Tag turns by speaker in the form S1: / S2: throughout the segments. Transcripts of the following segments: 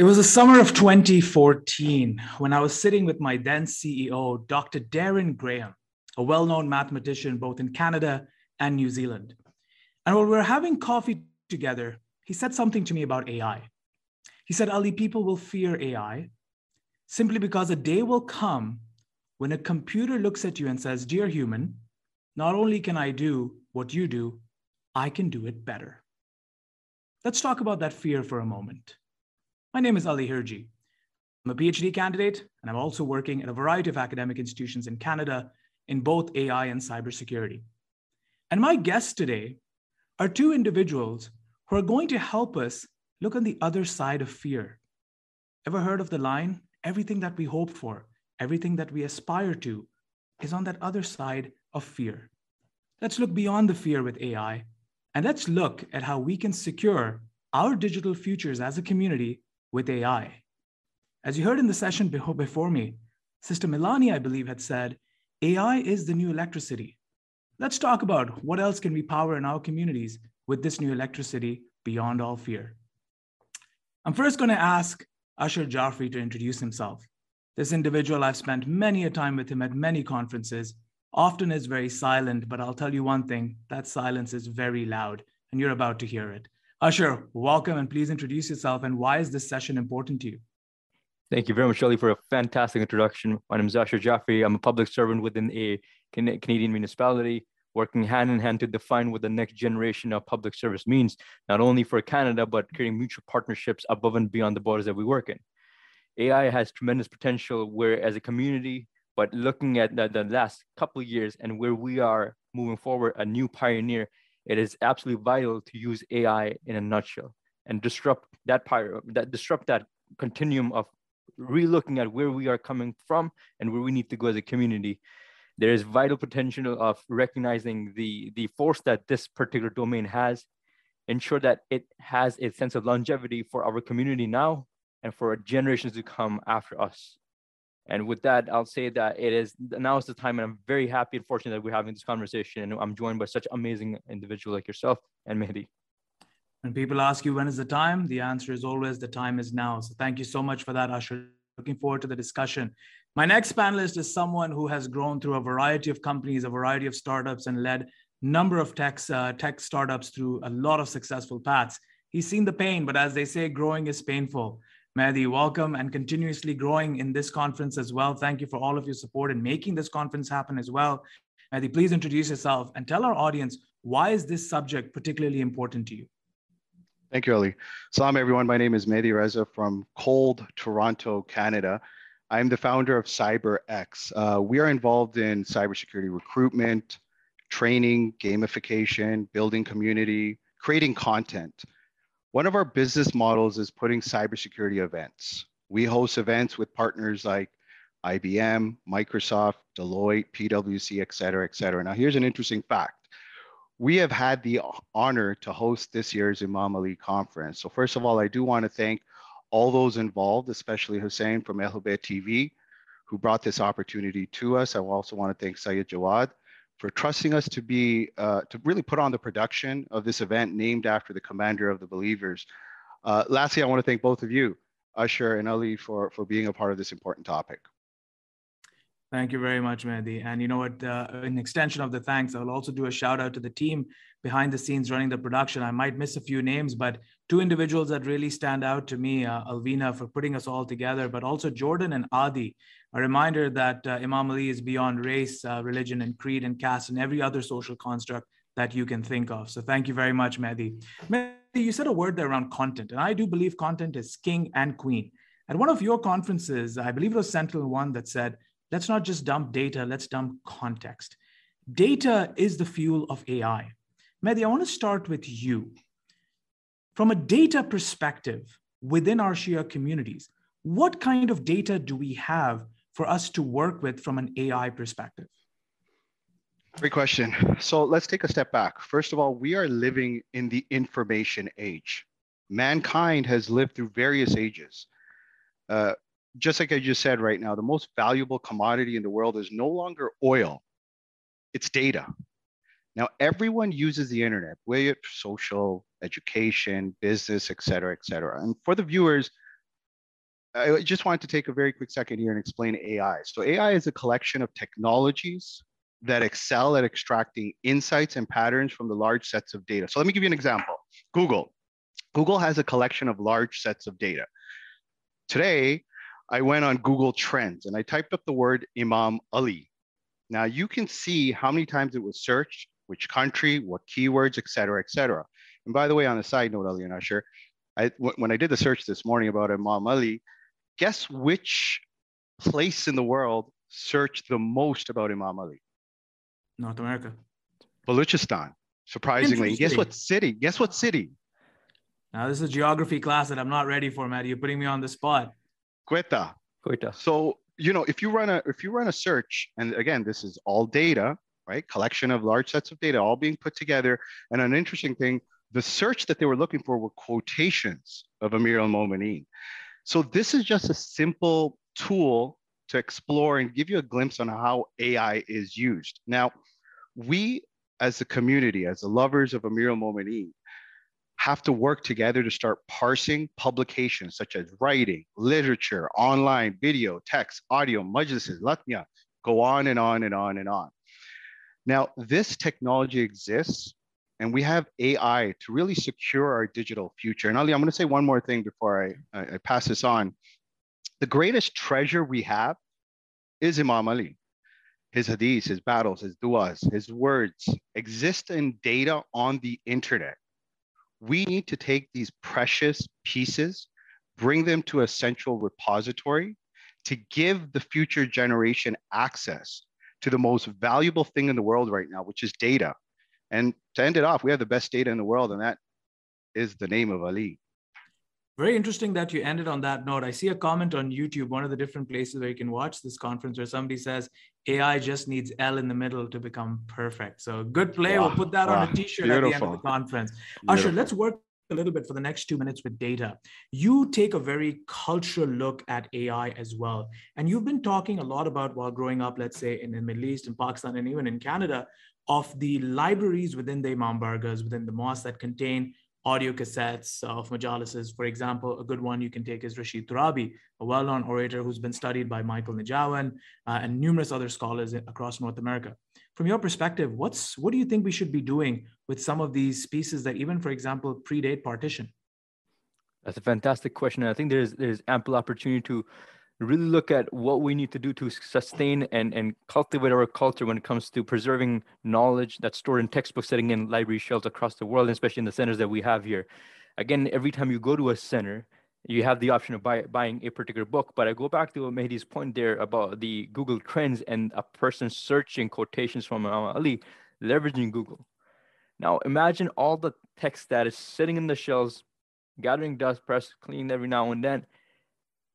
S1: It was the summer of 2014 when I was sitting with my then CEO, Dr. Darren Graham, a well known mathematician both in Canada and New Zealand. And while we were having coffee together, he said something to me about AI. He said, Ali, people will fear AI simply because a day will come when a computer looks at you and says, Dear human, not only can I do what you do, I can do it better. Let's talk about that fear for a moment. My name is Ali Hirji. I'm a PhD candidate, and I'm also working at a variety of academic institutions in Canada in both AI and cybersecurity. And my guests today are two individuals who are going to help us look on the other side of fear. Ever heard of the line? Everything that we hope for, everything that we aspire to is on that other side of fear. Let's look beyond the fear with AI and let's look at how we can secure our digital futures as a community with AI. As you heard in the session before me, Sister Milani, I believe, had said, AI is the new electricity. Let's talk about what else can we power in our communities with this new electricity beyond all fear. I'm first going to ask Asher Jafri to introduce himself. This individual, I've spent many a time with him at many conferences, often is very silent, but I'll tell you one thing, that silence is very loud, and you're about to hear it. Asher, welcome and please introduce yourself and why is this session important to you?
S2: Thank you very much, Ali, for a fantastic introduction. My name is Asher Jafri. I'm a public servant within a Canadian municipality, working hand in hand to define what the next generation of public service means, not only for Canada, but creating mutual partnerships above and beyond the borders that we work in. AI has tremendous potential where as a community, but looking at the, the last couple of years and where we are moving forward, a new pioneer it is absolutely vital to use AI in a nutshell and disrupt that pyro, that disrupt that continuum of relooking at where we are coming from and where we need to go as a community. There is vital potential of recognizing the, the force that this particular domain has, ensure that it has a sense of longevity for our community now and for generations to come after us. And with that, I'll say that it is now is the time, and I'm very happy and fortunate that we're having this conversation. And I'm joined by such amazing individual like yourself and Mahdi.
S1: When people ask you when is the time, the answer is always the time is now. So thank you so much for that, Asher. Looking forward to the discussion. My next panelist is someone who has grown through a variety of companies, a variety of startups, and led number of tech, uh, tech startups through a lot of successful paths. He's seen the pain, but as they say, growing is painful. Mahdi, welcome and continuously growing in this conference as well. Thank you for all of your support in making this conference happen as well. Mahdi, please introduce yourself and tell our audience why is this subject particularly important to you?
S3: Thank you, Ali. Salam, everyone. My name is Mahdi Raza from cold Toronto, Canada. I'm the founder of CyberX. Uh, we are involved in cybersecurity recruitment, training, gamification, building community, creating content. One of our business models is putting cybersecurity events. We host events with partners like IBM, Microsoft, Deloitte, PwC, et cetera, et cetera. Now, here's an interesting fact. We have had the honor to host this year's Imam Ali conference. So first of all, I do want to thank all those involved, especially Hussein from Ahlul TV, who brought this opportunity to us. I also want to thank Sayed Jawad for trusting us to be uh, to really put on the production of this event named after the commander of the believers. Uh, lastly, I want to thank both of you, Asher and Ali, for, for being a part of this important topic.
S1: Thank you very much, Mahdi. And you know what, uh, in extension of the thanks, I'll also do a shout out to the team behind the scenes running the production. I might miss a few names, but two individuals that really stand out to me, uh, Alvina for putting us all together, but also Jordan and Adi a reminder that uh, Imam Ali is beyond race, uh, religion, and creed and caste and every other social construct that you can think of. So thank you very much, Mahdi. Mahdi, you said a word there around content, and I do believe content is king and queen. At one of your conferences, I believe it was SentinelOne that said, let's not just dump data, let's dump context. Data is the fuel of AI. Mahdi, I want to start with you. From a data perspective within our Shia communities, what kind of data do we have for us to work with from an AI perspective?
S3: Great question. So let's take a step back. First of all, we are living in the information age. Mankind has lived through various ages. Uh, just like I just said right now, the most valuable commodity in the world is no longer oil, it's data. Now, everyone uses the internet, whether it's social, education, business, et cetera, et cetera. And for the viewers, I just wanted to take a very quick second here and explain AI. So AI is a collection of technologies that excel at extracting insights and patterns from the large sets of data. So let me give you an example. Google. Google has a collection of large sets of data. Today, I went on Google Trends and I typed up the word Imam Ali. Now you can see how many times it was searched, which country, what keywords, et cetera, et cetera. And by the way, on a side note, Ali and Asher, I, when I did the search this morning about Imam Ali, guess which place in the world searched the most about Imam Ali?
S1: North America.
S3: Baluchistan, surprisingly. Guess what city? Guess what city?
S1: Now, this is a geography class that I'm not ready for, Matt. You're putting me on the spot.
S3: Quetta.
S2: Quetta.
S3: So, you know, if you run a if you run a search, and again, this is all data, right? Collection of large sets of data all being put together. And an interesting thing, the search that they were looking for were quotations of Amir al-Mu'mineen. So this is just a simple tool to explore and give you a glimpse on how AI is used. Now, we as a community, as the lovers of Amir al-Mu'mineen, have to work together to start parsing publications such as writing, literature, online, video, text, audio, majlises, latmia, go on and on and on and on. Now, this technology exists and we have AI to really secure our digital future. And Ali, I'm going to say one more thing before I, I, I pass this on. The greatest treasure we have is Imam Ali. His hadiths, his battles, his du'as, his words exist in data on the internet. We need to take these precious pieces, bring them to a central repository to give the future generation access to the most valuable thing in the world right now, which is data. And to end it off, we have the best data in the world, and that is the name of Ali.
S1: Very interesting that you ended on that note. I see a comment on YouTube, one of the different places where you can watch this conference, where somebody says AI just needs L in the middle to become perfect. So good play. Wow. We'll put that wow. on a t-shirt Beautiful. at the end of the conference. Beautiful. Asher, let's work a little bit for the next two minutes with data. You take a very cultural look at AI as well. And you've been talking a lot about while growing up, let's say in the Middle East, in Pakistan, and even in Canada, of the libraries within the Imam Bargas, within the mosque that contain audio cassettes of majalises. For example, a good one you can take is Rashid Torabi, a well-known orator who's been studied by Michael Nijhawan uh, and numerous other scholars across North America. From your perspective, what's what do you think we should be doing with some of these pieces that even, for example, predate partition?
S2: That's a fantastic question. I think there's there's ample opportunity to really look at what we need to do to sustain and, and cultivate our culture when it comes to preserving knowledge that's stored in textbooks sitting in library shelves across the world, especially in the centers that we have here. Again, every time you go to a center, you have the option of buy, buying a particular book. But I go back to Mahdi's point there about the Google Trends and a person searching quotations from Ali, leveraging Google. Now, imagine all the text that is sitting in the shelves, gathering dust, press, clean every now and then,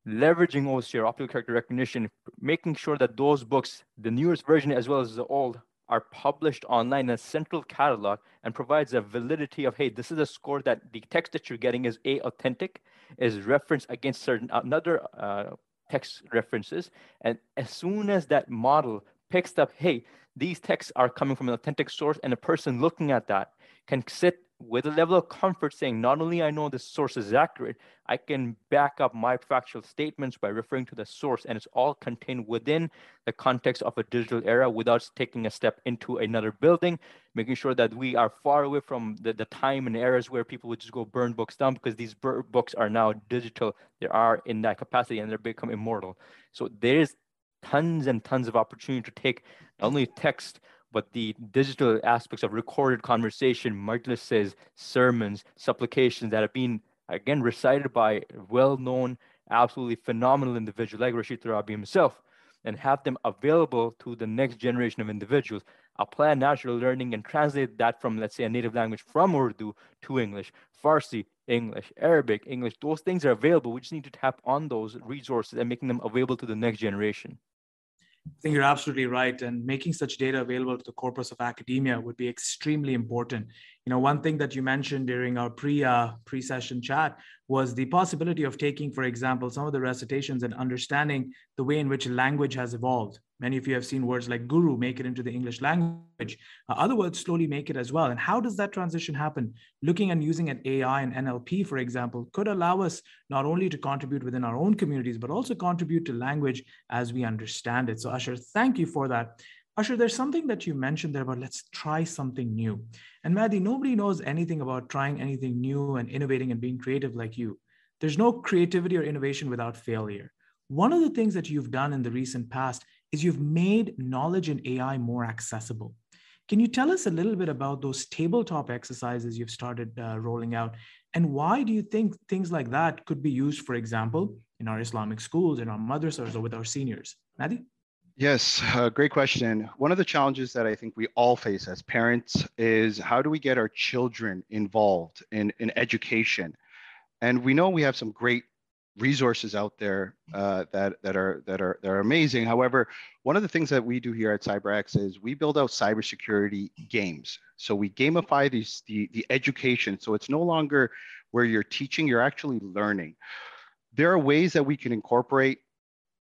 S2: leveraging OCR, optical character recognition, making sure that those books, the newest version as well as the old, are published online in a central catalog and provides a validity of, hey, this is a score that the text that you're getting is A, authentic, is referenced against certain another uh, text references. And as soon as that model picks up, hey, these texts are coming from an authentic source, and a person looking at that can sit with a level of comfort saying not only I know the source is accurate, I can back up my factual statements by referring to the source, and it's all contained within the context of a digital era without taking a step into another building, making sure that we are far away from the, the time and eras where people would just go burn books down because these books are now digital. They are in that capacity and they become immortal. So there is tons and tons of opportunity to take not only text but the digital aspects of recorded conversation, majlises, sermons, supplications that have been, again, recited by well-known, absolutely phenomenal individuals like Rashid Torabi himself, and have them available to the next generation of individuals. Apply natural learning and translate that from, let's say, a native language from Urdu to English, Farsi, English, Arabic, English. Those things are available. We just need to tap on those resources and making them available to the next generation.
S1: I think you're absolutely right. And making such data available to the corpus of academia would be extremely important. You know, one thing that you mentioned during our pre uh, pre session chat was the possibility of taking, for example, some of the recitations and understanding the way in which language has evolved. Many of you have seen words like guru make it into the English language. Uh, other words slowly make it as well. And how does that transition happen? Looking and using an AI and NLP, for example, could allow us not only to contribute within our own communities, but also contribute to language as we understand it. So, Asher, thank you for that. Asher, there's something that you mentioned there about let's try something new. And Mahdi, nobody knows anything about trying anything new and innovating and being creative like you. There's no creativity or innovation without failure. One of the things that you've done in the recent past is you've made knowledge in AI more accessible. Can you tell us a little bit about those tabletop exercises you've started uh, rolling out? And why do you think things like that could be used, for example, in our Islamic schools, in our madrasas, or with our seniors? Mahdi?
S3: Yes, uh, great question. One of the challenges that I think we all face as parents is how do we get our children involved in, in education? And we know we have some great resources out there uh, that that are that are that are amazing. However, one of the things that we do here at CyberX is we build out cybersecurity games. So we gamify these the the education. So it's no longer where you're teaching; you're actually learning. There are ways that we can incorporate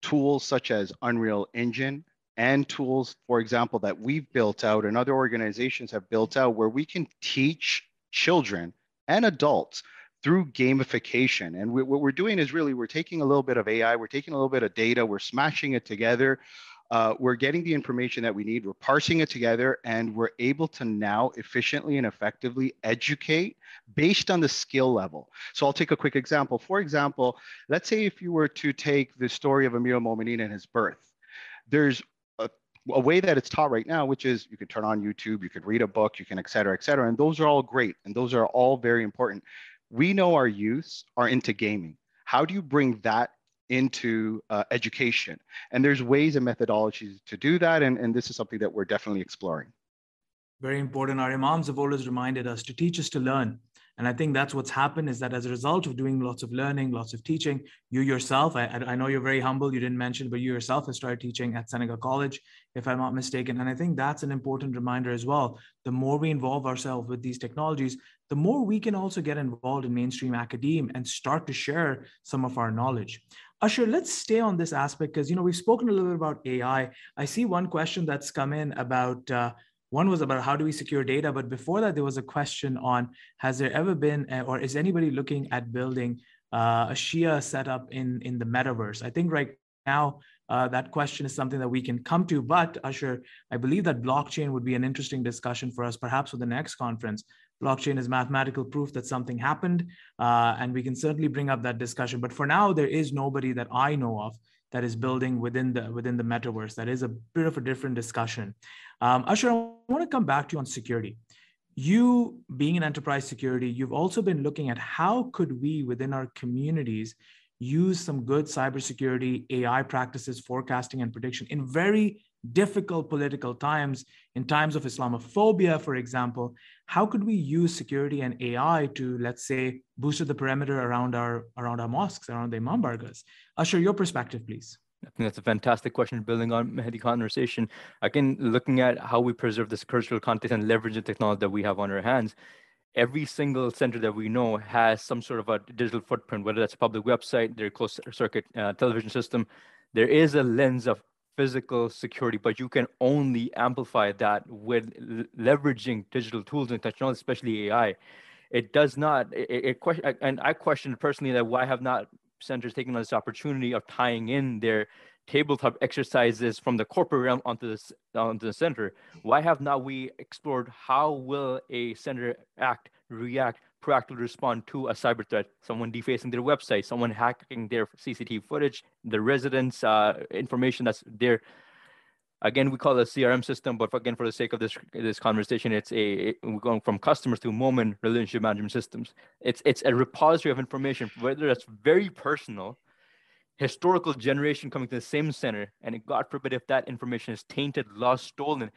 S3: tools such as Unreal Engine and tools, for example, that we've built out and other organizations have built out, where we can teach children and adults through gamification. And we, what we're doing is really we're taking a little bit of AI, we're taking a little bit of data, we're smashing it together. Uh, we're getting the information that we need, we're parsing it together, and we're able to now efficiently and effectively educate based on the skill level. So I'll take a quick example. For example, let's say if you were to take the story of Amir al-Momineen and his birth, there's a, a, way that it's taught right now, which is you can turn on YouTube, you could read a book, you can et cetera, et cetera. And those are all great. And those are all very important we know our youths are into gaming. How do you bring that into uh, education? And there's ways and methodologies to do that. And, and this is something that we're definitely exploring.
S1: Very important. Our imams have always reminded us to teach us to learn. And I think that's what's happened is that as a result of doing lots of learning, lots of teaching, you yourself, I, I know you're very humble, you didn't mention, but you yourself have started teaching at Seneca College, if I'm not mistaken. And I think that's an important reminder as well. The more we involve ourselves with these technologies, the more we can also get involved in mainstream academia and start to share some of our knowledge. Asher, let's stay on this aspect because you know we've spoken a little bit about AI. I see one question that's come in about uh, one was about how do we secure data, but before that, there was a question on has there ever been, uh, or is anybody looking at building uh, a Shia setup in, in the metaverse? I think right now, uh, that question is something that we can come to. But Asher, I believe that blockchain would be an interesting discussion for us, perhaps for the next conference. Blockchain is mathematical proof that something happened, uh, and we can certainly bring up that discussion. But for now, there is nobody that I know of that is building within the within the metaverse. That is a bit of a different discussion. Um, I want to come back to you on security. You being an enterprise security, you've also been looking at how could we within our communities use some good cybersecurity AI practices, forecasting and prediction in very difficult political times, in times of Islamophobia, for example, how could we use security and AI to, let's say, boost the perimeter around our around our mosques, around the imam bargas? Asher, your perspective, please.
S2: I think that's a fantastic question. Building on Mahdi conversation, again, looking at how we preserve this cultural context and leverage the technology that we have on our hands. Every single center that we know has some sort of a digital footprint, whether that's a public website, their closed circuit uh, television system. There is a lens of physical security, but you can only amplify that with leveraging digital tools and technology, especially AI. It does not. It, it question, and I question personally that why have not centers taken on this opportunity of tying in their tabletop exercises from the corporate realm onto this onto the center. Why have not we explored how will a center act, react, proactively respond to a cyber threat? Someone defacing their website, someone hacking their CCTV footage, the residents' uh, information that's there again we call it a crm system but again for the sake of this this conversation it's a we're going from customers to moment relationship management systems it's it's a repository of information whether that's very personal historical generation coming to the same center and god forbid if that information is tainted lost stolen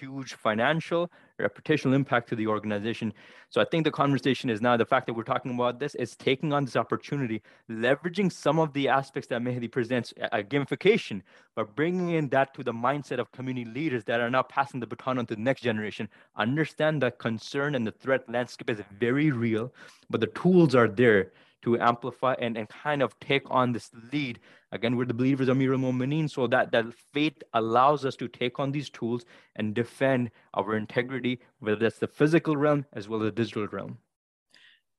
S2: huge financial reputational impact to the organization. So i think the conversation is now the fact that we're talking about this is taking on this opportunity leveraging some of the aspects that Mahdi presents a gamification but bringing in that to the mindset of community leaders that are now passing the baton on to the next generation. Understand that concern and the threat landscape is very real but the tools are there to amplify and, and kind of take on this lead. Again, we're the believers of Amir al so that, that faith allows us to take on these tools and defend our integrity, whether that's the physical realm as well as the digital realm.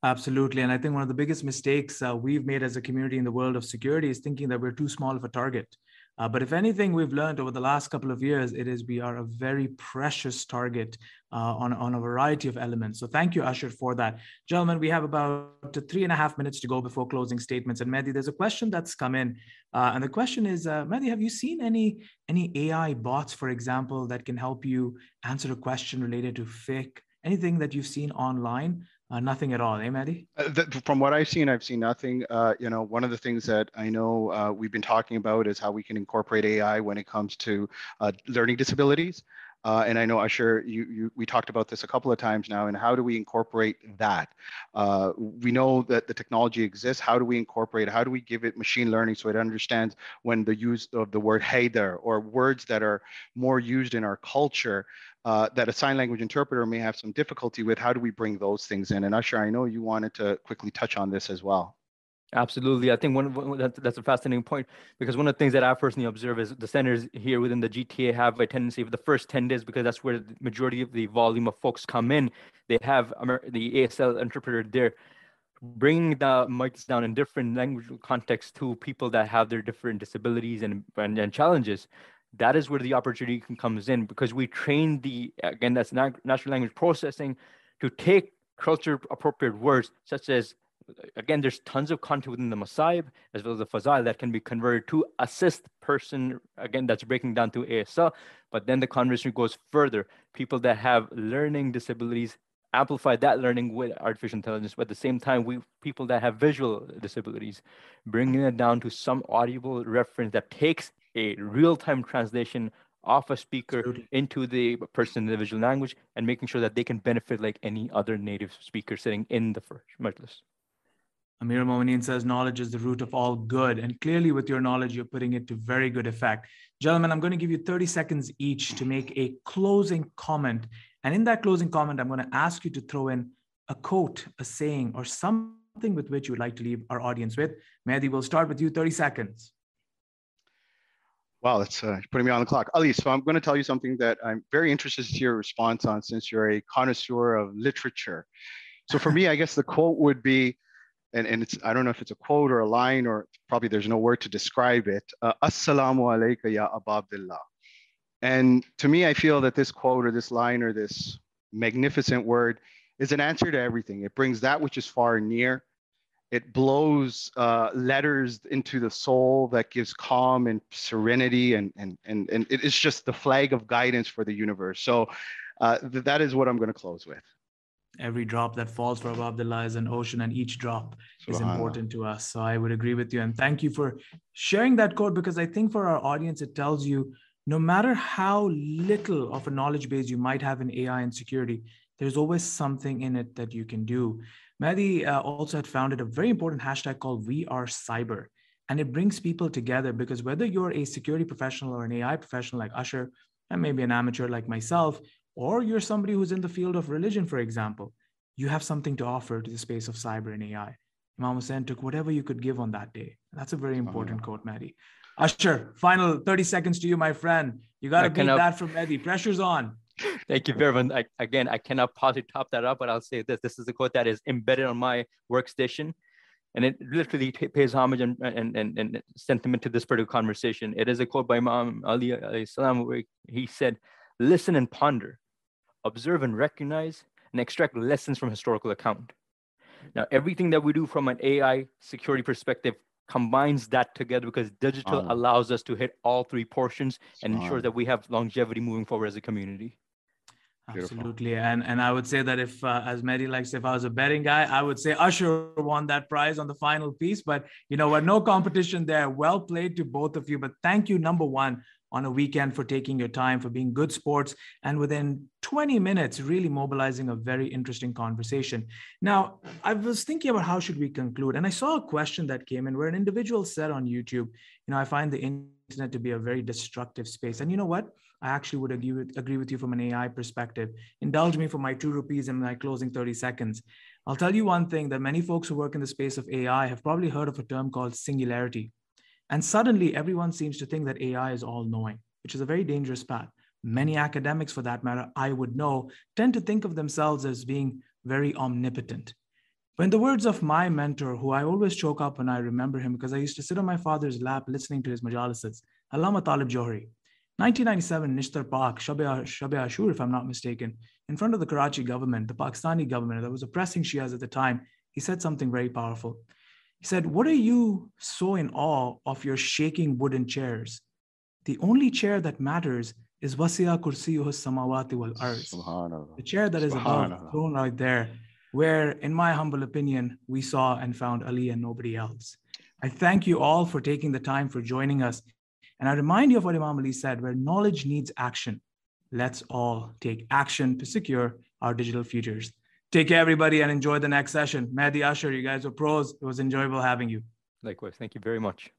S1: Absolutely. And I think one of the biggest mistakes uh, we've made as a community in the world of security is thinking that we're too small of a target. Uh, but if anything we've learned over the last couple of years, it is we are a very precious target uh, on, on a variety of elements. So thank you, Asher, for that. Gentlemen, we have about three and a half minutes to go before closing statements. And Mahdi, there's a question that's come in. Uh, and the question is, uh, Mahdi, have you seen any, any AI bots, for example, that can help you answer a question related to fiqh? Anything that you've seen online uh, nothing at all, eh, Mahdi?
S3: Uh, from what I've seen, I've seen nothing. Uh, you know, one of the things that I know uh, we've been talking about is how we can incorporate AI when it comes to uh, learning disabilities. Uh, and I know, Asher, you, you, we talked about this a couple of times now, and how do we incorporate that? we know that the technology exists. How do we incorporate? How do we give it machine learning so it understands when the use of the word hey there or words that are more used in our culture uh, that a sign language interpreter may have some difficulty with. How do we bring those things in? And Asher, I know you wanted to quickly touch on this as well.
S2: Absolutely. I think one, one that's, that's a fascinating point because one of the things that I personally observe is the centers here within the GTA have a tendency for the first 10 days, because that's where the majority of the volume of folks come in. They have the ASL interpreter there bringing the mics down in different language contexts to people that have their different disabilities and, and, and challenges that is where the opportunity comes in because we train the again that's natural language processing to take culture appropriate words such as again there's tons of content within the Masaib as well as the Fazail that can be converted to assist person again that's breaking down to ASL but then the conversation goes further. People that have learning disabilities amplify that learning with artificial intelligence but at the same time we people that have visual disabilities bringing it down to some audible reference that takes a real-time translation of a speaker Absolutely. into the person in the visual language and making sure that they can benefit like any other native speaker sitting in the first majlis.
S1: Amir Momineen says knowledge is the root of all good. And clearly, with your knowledge, you're putting it to very good effect. Gentlemen, I'm going to give you 30 seconds each to make a closing comment. And in that closing comment, I'm going to ask you to throw in a quote, a saying, or something with which you would like to leave our audience with. Mahdi, we'll start with you 30 seconds.
S3: Wow, that's uh, putting me on the clock. Ali, so I'm going to tell you something that I'm very interested to your response on since you're a connoisseur of literature. So for me, I guess the quote would be, and, and it's I don't know if it's a quote or a line or probably there's no word to describe it. Uh, Assalamu alayka ya Abdullah. And to me, I feel that this quote or this line or this magnificent word is an answer to everything. It brings that which is far and near it blows uh, letters into the soul that gives calm and serenity and and and, and it's just the flag of guidance for the universe. So uh, th- that is what i'm going to close with.
S1: Every drop that falls from above the lies an ocean and each drop is important to us. So i would agree with you and thank you for sharing that quote because i think for our audience it tells you no matter how little of a knowledge base you might have in ai and security there's always something in it that you can do Mahdi uh, also had founded a very important hashtag called We Are Cyber. And it brings people together because whether you're a security professional or an AI professional like Asher, and maybe an amateur like myself, or you're somebody who's in the field of religion, for example, you have something to offer to the space of cyber and AI. Imam Hussein took whatever you could give on that day. That's a very important oh, quote, Mahdi. Asher, final 30 seconds to you, my friend. You got to beat that from Mahdi. Pressure's on.
S2: Thank you very much. I, again, I cannot possibly top that up, but I'll say this. This is a quote that is embedded on my workstation. And it literally pays homage and, and, and, and sentiment to this particular conversation. It is a quote by Imam Ali salam, where he said, listen and ponder, observe and recognize, and extract lessons from historical account. Now, everything that we do from an AI security perspective combines that together because digital allows us to hit all three portions and ensure that we have longevity moving forward as a community.
S1: Absolutely, and and I would say that if, uh, as Mahdi likes, if I was a betting guy, I would say Asher won that prize on the final piece. But you know what? No competition there. Well played to both of you. But thank you, number one, on a weekend for taking your time, for being good sports, and within 20 minutes, really mobilizing a very interesting conversation. Now, I was thinking about how should we conclude, and I saw a question that came in where an individual said on YouTube, you know, I find the internet to be a very destructive space, and you know what? I actually would agree with, agree with you from an AI perspective. Indulge me for my two rupees in my closing 30 seconds. I'll tell you one thing that many folks who work in the space of AI have probably heard of a term called singularity. And suddenly everyone seems to think that AI is all knowing, which is a very dangerous path. Many academics, for that matter, I would know, tend to think of themselves as being very omnipotent. But in the words of my mentor, who I always choke up when I remember him because I used to sit on my father's lap listening to his majalises, Allama Talib Johri. 1997, Nishtar Park, Shab Ashur, if I'm not mistaken, in front of the Karachi government, the Pakistani government that was oppressing Shias at the time, he said something very powerful. He said, What are you so in awe of your shaking wooden chairs? The only chair that matters is Wasiya Kursiyuhu Samawati wal Arz. The chair that is above the throne right there, where, in my humble opinion, we saw and found Ali and nobody else. I thank you all for taking the time for joining us. And I remind you of what Imam Ali said, where knowledge needs action. Let's all take action to secure our digital futures. Take care, everybody, and enjoy the next session. Mahdi Asher, you guys were pros. It was enjoyable having you.
S2: Likewise. Thank you very much.